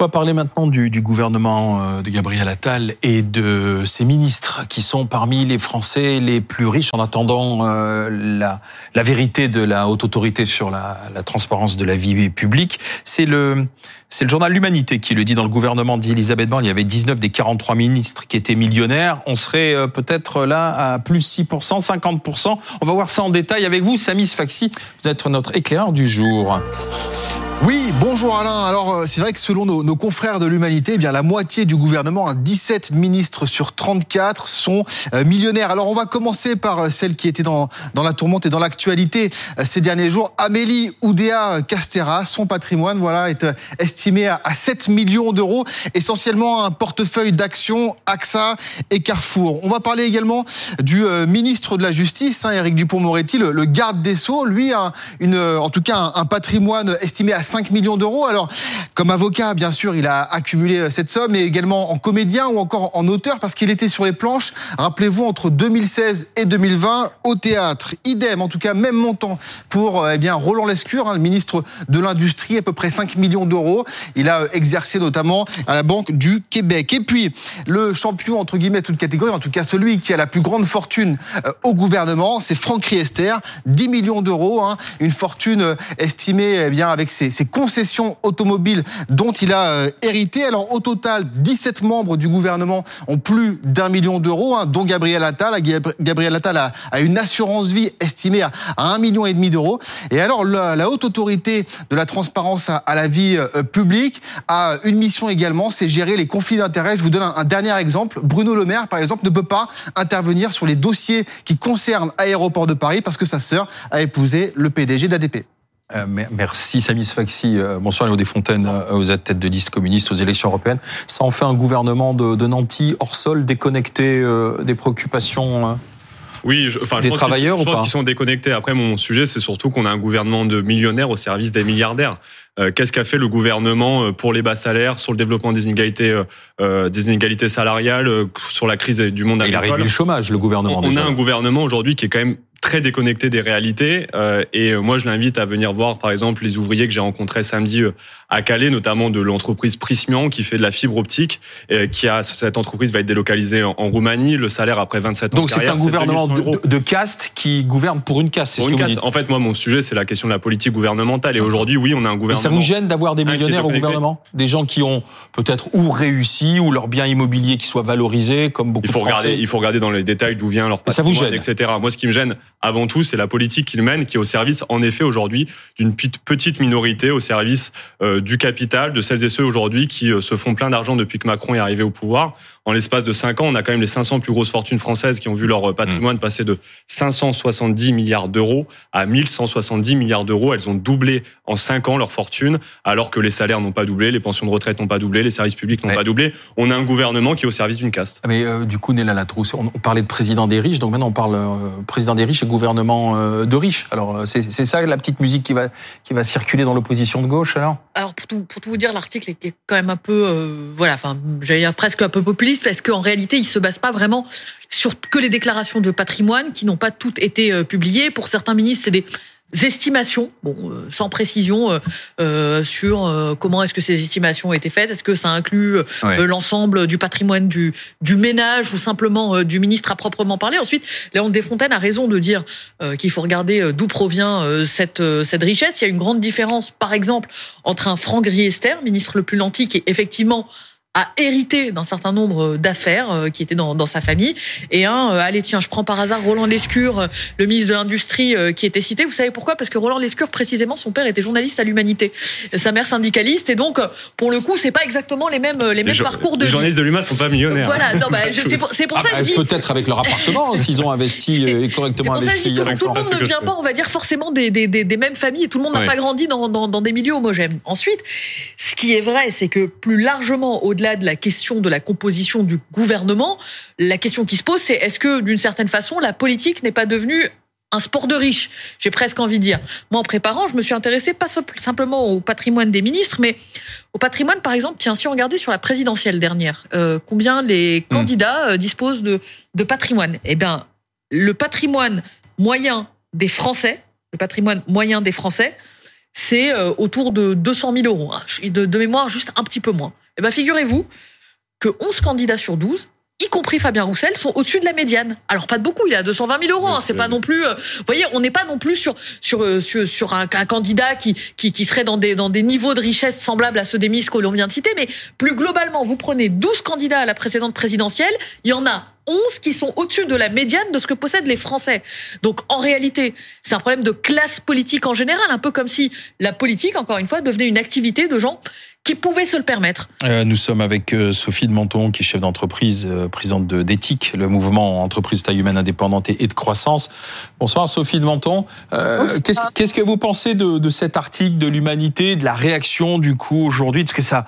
On va parler maintenant du, gouvernement euh, de Gabriel Attal et de ses ministres qui sont parmi les Français les plus riches en attendant euh, la, la, vérité de la haute autorité sur la, la transparence de la vie publique. C'est le, c'est le journal L'Humanité qui le dit dans le gouvernement d'Elisabeth Borne. Il y avait 19 des 43 ministres qui étaient millionnaires. On serait euh, peut-être là à plus 6%, 50%. On va voir ça en détail avec vous. Samis Faxi, vous êtes notre éclaireur du jour. Oui, bonjour Alain. Alors euh, c'est vrai que selon nos, confrères de l'humanité, eh bien la moitié du gouvernement, 17 ministres sur 34 sont euh, millionnaires. Alors on va commencer par euh, celle qui était dans, la tourmente et dans l'actualité ces derniers jours. Amélie Oudéa Castera, son patrimoine voilà est estimé à, 7 millions d'euros, essentiellement un portefeuille d'actions AXA et Carrefour. On va parler également du ministre de la Justice, hein, Éric Dupont-Moretti, le, garde des Sceaux, lui a en tout cas un, un patrimoine estimé à 5 millions d'euros. Alors, comme avocat, bien sûr, il a accumulé euh, cette somme, mais également en comédien ou encore en auteur, parce qu'il était sur les planches, rappelez-vous, entre 2016 et 2020 au théâtre. Idem, en tout cas, même montant pour euh, eh bien, Roland Lescure, hein, le ministre de l'Industrie, à peu près 5 millions d'euros. Il a euh, exercé notamment à la Banque du Québec. Et puis, le champion, entre guillemets, toute catégorie, en tout cas celui qui a la plus grande fortune au gouvernement, c'est Franck Riester, 10 millions d'euros, hein, une fortune estimée eh bien, avec ses, ses concessions automobiles dont il a euh, hérité. Alors au total, 17 membres du gouvernement ont plus d'un million d'euros, hein, dont Gabriel Attal. Gabriel Attal a, une assurance vie estimée à, un million et demi d'euros. Et alors la, haute autorité de la transparence à, la vie euh, publique a une mission également, c'est gérer les conflits d'intérêts. Je vous donne un, un dernier exemple. Bruno Le Maire, par exemple, ne peut pas intervenir sur les dossiers qui concernent Aéroport de Paris parce que sa sœur a épousé le PDG d'ADP. Euh, merci Samis Faxi. Euh, bonsoir Léo Desfontaines, euh, vous êtes tête de liste communiste aux élections européennes. Ça en fait un gouvernement de, de nantis hors sol, déconnecté des préoccupations oui, je, enfin, je pense travailleurs qu'ils sont déconnectés. Après, mon sujet, c'est surtout qu'on a un gouvernement de millionnaires au service des milliardaires. Qu'est-ce qu'a fait le gouvernement pour les bas salaires, sur le développement des inégalités, des inégalités salariales, sur la crise du monde agricole Il a réduit le chômage, le gouvernement. On, on a un gouvernement aujourd'hui qui est quand même très déconnecté des réalités. Euh, et euh, moi, je l'invite à venir voir, par exemple, les ouvriers que j'ai rencontrés samedi euh, à Calais, notamment de l'entreprise Prismian qui fait de la fibre optique, et qui a cette entreprise va être délocalisée en, Roumanie. Le salaire après 27 ans. Donc c'est un gouvernement de, caste qui gouverne pour une caste. Pour une caste. En fait, moi, mon sujet, c'est la question de la politique gouvernementale. Et aujourd'hui, oui, on a un gouvernement. Mais ça vous gêne d'avoir des millionnaires au gouvernement, des gens qui ont peut-être ou réussi ou leur bien immobilier qui soit valorisé, comme beaucoup il faut de Regarder, il faut regarder dans les détails d'où vient leur patrimoine, ça vous gêne? etc. Moi, ce qui me gêne avant tout, c'est la politique qu'il mène, qui est au service, en effet, aujourd'hui, d'une petite minorité, au service euh, du capital, de celles et ceux aujourd'hui qui euh, se font plein d'argent depuis que Macron est arrivé au pouvoir en l'espace de 5 ans, on a quand même les 500 plus grosses fortunes françaises qui ont vu leur patrimoine mmh. passer de 570 milliards d'euros à 1170 milliards d'euros. Elles ont doublé en 5 ans leur fortune, alors que les salaires n'ont pas doublé, les pensions de retraite n'ont pas doublé, les services publics n'ont pas doublé. On a un gouvernement qui est au service d'une caste. Mais euh, du coup, Néla Latrousse, on parlait de président des riches, donc maintenant on parle euh, président des riches et gouvernement euh, de riches. Alors c'est ça la petite musique qui va, qui va circuler dans l'opposition de gauche alors? Alors pour tout, pour tout vous dire, l'article est quand même un peu, voilà, enfin, j'allais dire presque un peu populiste parce qu'en réalité, il se base pas vraiment sur que les déclarations de patrimoine qui n'ont pas toutes été euh, publiées. Pour certains ministres, c'est des estimations, bon, euh, sans précision euh, sur comment est-ce que ces estimations ont été faites. Est-ce que ça inclut l'ensemble du patrimoine du, du ménage ou simplement du ministre à proprement parler? Ensuite, Léon Desfontaines a raison de dire qu'il faut regarder d'où provient cette, cette richesse. Il y a une grande différence, par exemple, entre un Franck Riester, ministre le plus nanti, qui est effectivement a hérité d'un certain nombre d'affaires euh, qui étaient dans, dans, sa famille. Et un, euh, allez tiens, je prends par hasard Roland Lescure, euh, le ministre de l'Industrie qui était cité. Vous savez pourquoi? Parce que Roland Lescure, précisément, son père était journaliste à l'Humanité, sa mère syndicaliste. Et donc, pour le coup, c'est pas exactement les mêmes les mêmes parcours de les journalistes de l'humain sont pas millionnaires. Voilà, non, bah, c'est pour, ça que ah, Peut-être avec leur appartement, s'ils ont investi et correctement investi. tout, tout, le monde ne vient pas, on va dire, forcément des, des, des, mêmes familles et tout le monde n'a pas grandi dans, dans, dans des milieux homogènes. Ensuite, ce qui est vrai, c'est que plus largement, au-delà de la question de la composition du gouvernement, la question qui se pose, c'est est-ce que d'une certaine façon, la politique n'est pas devenue un sport de riches, j'ai presque envie de dire. Moi, en préparant, je me suis intéressé pas simplement au patrimoine des ministres, mais au patrimoine, par exemple, tiens, si on regardait sur la présidentielle dernière, euh, combien les hmm. candidats euh, disposent de, de patrimoine? Eh bien, le patrimoine moyen des Français, le patrimoine moyen des Français, c'est autour de 200 000 euros. Hein. De, de mémoire, juste un petit peu moins. Eh bien, figurez-vous que 11 candidats sur 12 y compris Fabien Roussel, sont au-dessus de la médiane. Alors pas de beaucoup, il a 220 000 euros. Hein, c'est pas non plus. Euh, vous voyez, on n'est pas non plus sur sur euh, sur, sur un, un, candidat qui, qui qui serait dans des dans des niveaux de richesse semblables à ceux des Miss que l'on vient de citer. Mais plus globalement, vous prenez 12 candidats à la précédente présidentielle, il y en a 11 qui sont au-dessus de la médiane de ce que possèdent les Français. Donc en réalité, c'est un problème de classe politique en général, un peu comme si la politique, encore une fois, devenait une activité de gens qui pouvaient se le permettre. Euh, nous sommes avec euh, Sophie de Menton, qui est chef d'entreprise, euh, présidente d'éthique, le mouvement entreprise taille humaine indépendante et, de croissance. Bonsoir Sophie de Menton. Qu'est-ce que vous pensez de, de cet article de l'humanité, de la réaction du coup aujourd'hui, de ce que ça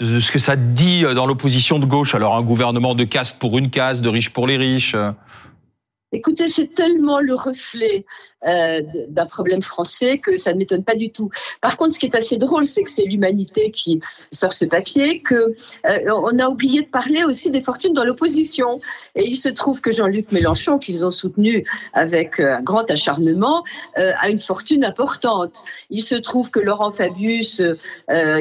de ce que ça dit dans l'opposition de gauche. Alors un gouvernement de caste pour une caste, de riches pour les riches. Écoutez, c'est tellement le reflet euh, d'un problème français que ça ne m'étonne pas du tout. Par contre, ce qui est assez drôle, c'est que c'est l'humanité qui sort ce papier, que euh, on a oublié de parler aussi des fortunes dans l'opposition. Et il se trouve que Jean-Luc Mélenchon, qu'ils ont soutenu avec euh, un grand acharnement, a une fortune importante. Il se trouve que Laurent Fabius,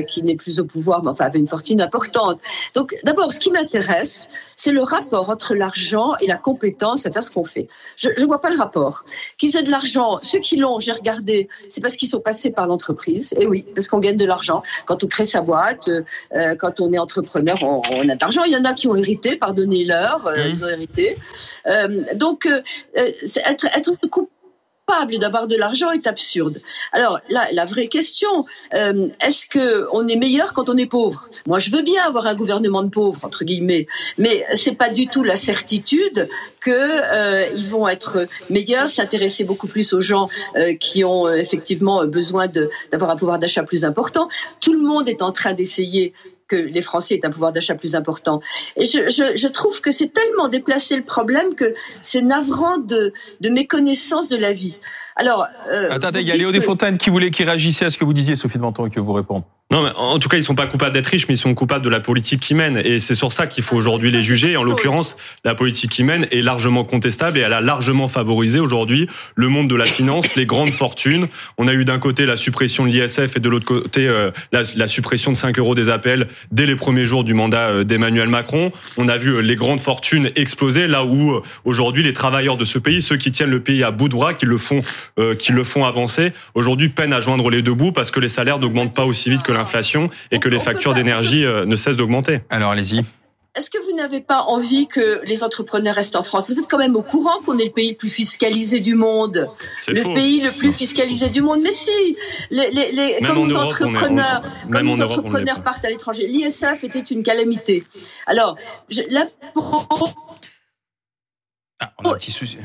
qui n'est plus au pouvoir, mais avait une fortune importante. Donc, d'abord, ce qui m'intéresse, c'est le rapport entre l'argent et la compétence à faire ce qu'on fait. Je ne vois pas le rapport. Qu'ils aient de l'argent, ceux qui l'ont, j'ai regardé, c'est parce qu'ils sont passés par l'entreprise. Et oui, parce qu'on gagne de l'argent. Quand on crée sa boîte, euh, quand on est entrepreneur, on, a de l'argent. Il y en a qui ont hérité, pardonnez-leur, euh, mmh. ils ont hérité. Euh, donc, être, être d'avoir de l'argent est absurde. Alors la, la vraie question, euh, est-ce que on est meilleur quand on est pauvre? Moi, je veux bien avoir un gouvernement de pauvres entre guillemets, mais c'est pas du tout la certitude que euh, ils vont être meilleurs, s'intéresser beaucoup plus aux gens euh, qui ont effectivement besoin d'avoir un pouvoir d'achat plus important. Tout le monde est en train d'essayer que les Français aient un pouvoir d'achat plus important. Et je, je, je trouve que c'est tellement déplacé le problème que c'est navrant de, de méconnaissance de la vie. Alors, euh, attendez, il y a Léo Desfontaines qui voulait qui réagissait à ce que vous disiez, Sophie de Menton, et que vous répondre. Non, mais en tout cas, ils sont pas coupables d'être riches, mais ils sont coupables de la politique qu'ils mènent. Et c'est sur ça qu'il faut aujourd'hui les juger. En l'occurrence, la politique qu'ils mènent est largement contestable et elle a largement favorisé aujourd'hui le monde de la finance, les grandes fortunes. On a eu d'un côté la suppression de l'ISF et de l'autre côté euh, la, suppression de 5 euros des appels dès les premiers jours du mandat euh, d'Emmanuel Macron. On a vu les grandes fortunes exploser là où aujourd'hui les travailleurs de ce pays, ceux qui tiennent le pays à bout de bras, qui le font euh, qui le font avancer, aujourd'hui peinent à joindre les deux bouts parce que les salaires n'augmentent pas aussi vite que l'inflation et que les factures d'énergie euh, ne cessent d'augmenter. Alors allez-y. Est-ce que vous n'avez pas envie que les entrepreneurs restent en France? Vous êtes quand même au courant qu'on est le pays le plus fiscalisé du monde, le pays le plus fiscalisé du monde. Mais si, les, les, nos entrepreneurs, quand nos entrepreneurs partent à l'étranger, l'ISF était une calamité. Alors, je, là, ah, on a un petit souci.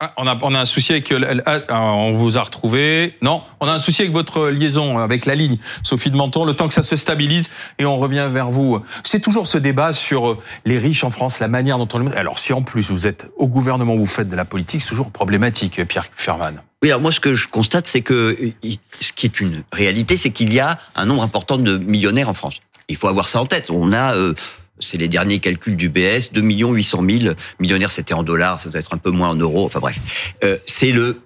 Ah, on a, on a un souci avec, euh, ah, on vous a retrouvé. Non, on a un souci avec votre liaison, avec la ligne, Sophie de Menton. Le temps que ça se stabilise et on revient vers vous. C'est toujours ce débat sur euh, les riches en France, la manière dont on le. Alors si en plus vous êtes au gouvernement, vous faites de la politique, c'est toujours problématique, Pierre Ferman. Oui, alors moi ce que je constate, c'est que ce qui est une réalité, c'est qu'il y a un nombre important de millionnaires en France. Il faut avoir ça en tête. On a euh, c'est les derniers calculs du BS, 2 800 000 millionnaires, c'était en dollars, ça doit être un peu moins en euros, enfin bref. Euh, c'est le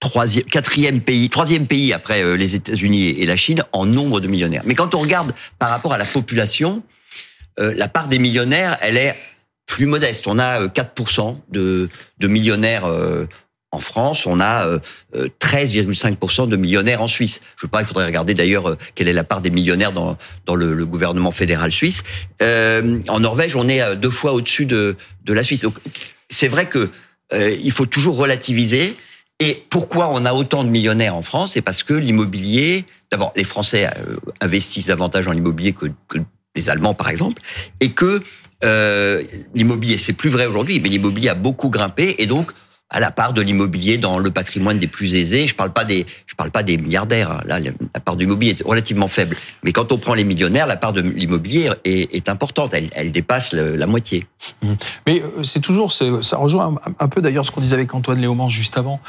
troisième, quatrième pays, troisième pays après euh, les États-Unis et la Chine en nombre de millionnaires. Mais quand on regarde par rapport à la population, euh, la part des millionnaires, elle est plus modeste. On a 4% de, de millionnaires en France, on a 13,5% euh, euh, de millionnaires en Suisse. Je sais pas, il faudrait regarder d'ailleurs euh, quelle est la part des millionnaires dans, dans le, gouvernement fédéral suisse. en Norvège, on est deux fois au-dessus de, de la Suisse. Donc, c'est vrai que il faut toujours relativiser. Et pourquoi on a autant de millionnaires en France? C'est parce que l'immobilier, d'abord, les Français investissent davantage en immobilier que, que les Allemands, par exemple, et que euh, l'immobilier, c'est plus vrai aujourd'hui, mais l'immobilier a beaucoup grimpé, et donc à la part de l'immobilier dans le patrimoine des plus aisés. Je parle pas des, parle pas des milliardaires. Hein. Là, la part de l'immobilier est relativement faible. Mais quand on prend les millionnaires, la part de l'immobilier est, importante. Elle, dépasse la moitié. Mmh. Mais euh, c'est toujours, ça rejoint un, peu d'ailleurs ce qu'on disait avec Antoine Léaumont juste avant.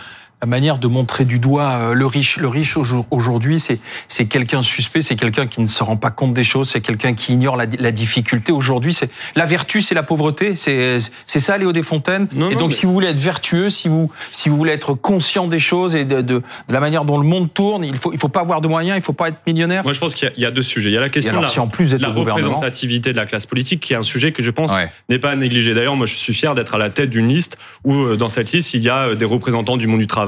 La manière de montrer du doigt euh, le riche. Le riche aujourd'hui, c'est c'est quelqu'un suspect, c'est quelqu'un qui ne se rend pas compte des choses, c'est quelqu'un qui ignore la, la difficulté. Aujourd'hui, c'est la vertu, c'est la pauvreté. C'est c'est ça, Léo Desfontaines? Non, et donc, si vous voulez être vertueux, si vous si vous voulez être conscient des choses et de, de, de, la manière dont le monde tourne, il faut il faut pas avoir de moyens, il faut pas être millionnaire. Moi, je pense qu'il y, y, a deux sujets. Il y a la question de la, si en plus la représentativité de la classe politique, qui est un sujet que je pense n'est pas négligé. D'ailleurs, moi, je suis fier d'être à la tête d'une liste où, euh, dans cette liste, il y a euh, des représentants du monde du travail.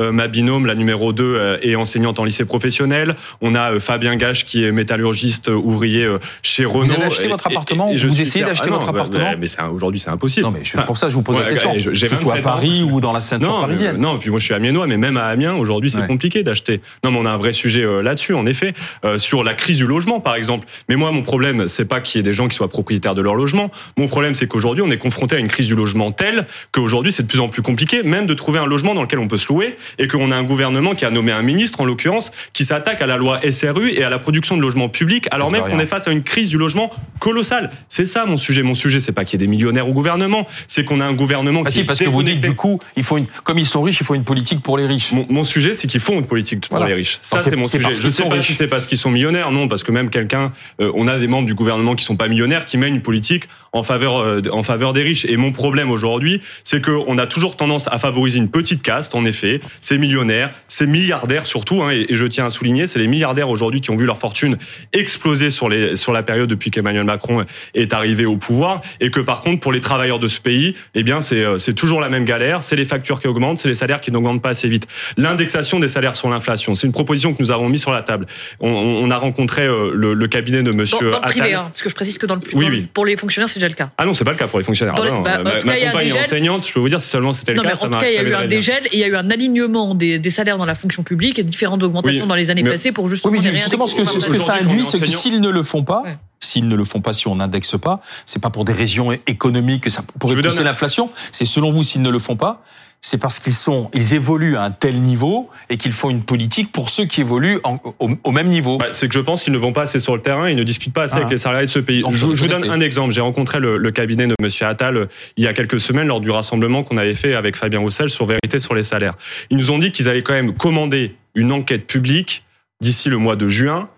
Euh, ma binôme, la numéro 2, est enseignante en lycée professionnel. On a Fabien Gage, qui est métallurgiste ouvrier chez Renault. Vous avez acheté votre appartement et, Vous essayez d'acheter ah votre appartement Mais aujourd'hui, c'est impossible. Non, mais pour ça, je vous pose la question. Que ce soit à Paris ou dans la ceinture parisienne. Non, puis moi, je suis amiénois, mais même à Amiens, aujourd'hui, c'est compliqué d'acheter. Non, mais on a un vrai sujet là-dessus, en effet, sur la crise du logement, par exemple. Mais moi, mon problème, c'est pas qu'il y ait des gens qui soient propriétaires de leur logement. Mon problème, c'est qu'aujourd'hui, on est confronté à une crise du logement telle qu'aujourd'hui, c'est de plus en plus compliqué, même de trouver un logement dans lequel on peut se louer, et qu'on a un gouvernement qui a nommé un ministre, en l'occurrence, qui s'attaque à la loi SRU et à la production de logements publics, alors même qu'on est face à une crise du logement colossale. C'est ça mon sujet. Mon sujet, c'est pas qu'il y ait des millionnaires au gouvernement, c'est qu'on a un gouvernement bah qui si, parce que vous dites du coup, il faut une, comme ils sont riches, il faut une politique pour les riches. Mon, sujet, c'est qu'ils font une politique pour les riches. Ça, c'est mon sujet. Je sais pas si c'est parce qu'ils sont millionnaires, non, parce que même quelqu'un, euh, on a des membres du gouvernement qui sont pas millionnaires, qui mènent une politique en faveur euh, en faveur des riches. Et mon problème aujourd'hui, c'est qu'on a toujours tendance à favoriser une petite caste, en effet, ces millionnaires, ces milliardaires surtout, hein, et, je tiens à souligner, c'est les milliardaires aujourd'hui qui ont vu leur fortune exploser sur les sur la période depuis qu'Emmanuel Macron est arrivé au pouvoir, et que par contre pour les travailleurs de ce pays, eh bien c'est euh, c'est toujours la même galère, c'est les factures qui augmentent, c'est les salaires qui n'augmentent pas assez vite. L'indexation des salaires sur l'inflation, c'est une proposition que nous avons mis sur la table. On, on a rencontré euh, le, le, cabinet de Monsieur dans, dans le privé, hein, parce que je précise que dans le oui, oui. pour les fonctionnaires c'est déjà le cas. Ah non, c'est pas le cas pour les fonctionnaires. Dans bah, ma, compagne est enseignante, je peux vous dire si seulement c'était le cas. Mais en tout cas, il y a eu un dégel et il y a eu un alignement des, des salaires dans la fonction publique et différentes augmentations dans les années passées pour justement. Oui, mais justement, ce que, ce que ça induit, c'est que s'ils ne le font pas, s'ils ne le font pas, si on n'indexe pas, c'est pas pour des raisons économiques que ça pourrait pousser l'inflation. C'est selon vous, s'ils ne le font pas, c'est parce qu'ils sont, ils évoluent à un tel niveau et qu'ils font une politique pour ceux qui évoluent au, même niveau. Bah, c'est que je pense qu'ils ne vont pas assez sur le terrain, ils ne discutent pas assez avec ah. les salariés de ce pays. je, vous donne un exemple. J'ai rencontré le, cabinet de Monsieur Attal euh, il y a quelques semaines lors du rassemblement qu'on avait fait avec Fabien Roussel sur vérité sur les salaires. Ils nous ont dit qu'ils allaient quand même commander une enquête publique d'ici le mois de juin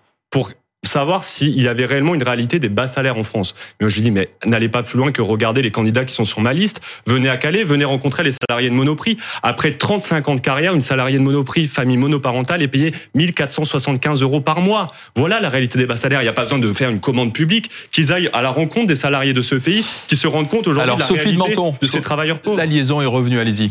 savoir s'il y avait réellement une réalité des bas salaires en France. Mais je lui dis, mais n'allez pas plus loin que regarder les candidats qui sont sur ma liste. Venez à Calais, venez rencontrer les salariés de Monoprix. Après 35 ans de carrière, une salariée de Monoprix, famille monoparentale, est payée 1475 euros par mois. Voilà la réalité des bas salaires. Il n'y a pas besoin de faire une commande publique, qu'ils aillent à la rencontre des salariés de ce pays, qui se rendent compte aujourd'hui de la Sophie réalité de, ces travailleurs pauvres. La liaison est revenue, allez-y.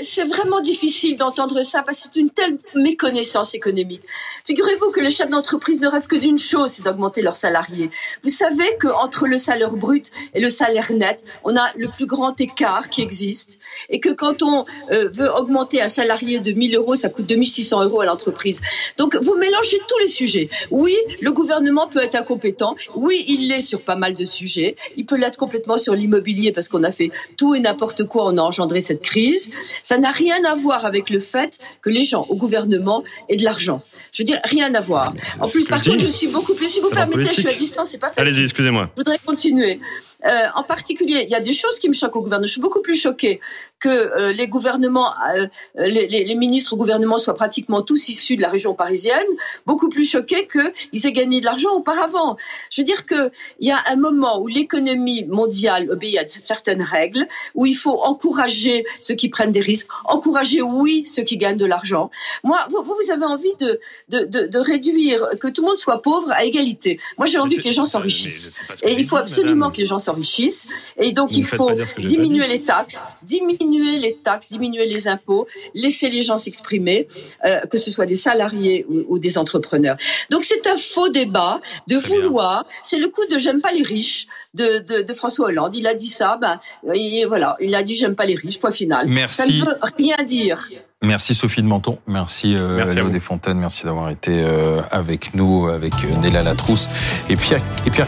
C'est vraiment difficile d'entendre ça parce que c'est une telle méconnaissance économique. Figurez-vous que le chef d'entreprise ne rêve que d'une chose, c'est d'augmenter leurs salariés. Vous savez qu'entre le salaire brut et le salaire net, on a le plus grand écart qui existe et que quand on euh, veut augmenter un salarié de 1000 euros, ça coûte 2600 euros à l'entreprise. Donc vous mélangez tous les sujets. Oui, le gouvernement peut être incompétent. Oui, il l'est sur pas mal de sujets. Il peut l'être complètement sur l'immobilier parce qu'on a fait tout et n'importe quoi, on a engendré cette crise. Ça n'a rien à voir avec le fait que les gens au gouvernement aient de l'argent. Je veux dire, rien à voir. En plus, par contre, je suis beaucoup plus, si vous permettez, je suis à distance, c'est pas facile. Allez-y, excusez-moi. Je voudrais continuer. Euh, en particulier, il y a des choses qui me choquent au gouvernement. Je suis beaucoup plus choquée que euh, les gouvernements, euh, les, les, ministres au gouvernement soient pratiquement tous issus de la région parisienne, beaucoup plus choqués qu'ils aient gagné de l'argent auparavant. Je veux dire qu'il y a un moment où l'économie mondiale obéit à certaines règles, où il faut encourager ceux qui prennent des risques, encourager, oui, ceux qui gagnent de l'argent. Moi, vous, vous avez envie de, de, de, de, réduire, que tout le monde soit pauvre à égalité. Moi, j'ai envie que les gens s'enrichissent. Et il faut absolument que les gens s'enrichissent. Et donc, il faut diminuer les taxes, diminuer diminuer les taxes, diminuer les impôts, laisser les gens s'exprimer, euh, que ce soit des salariés ou, des entrepreneurs. Donc c'est un faux débat de vouloir. C'est le coup de j'aime pas les riches de, de, de, François Hollande. Il a dit ça, ben et voilà, il a dit j'aime pas les riches. Point final. Merci. Ça ne veut rien dire. Merci Sophie de Menton, merci, euh, merci Léo Desfontaines, merci d'avoir été euh, avec nous, avec euh, Néla Latrousse et Pierre, et Pierre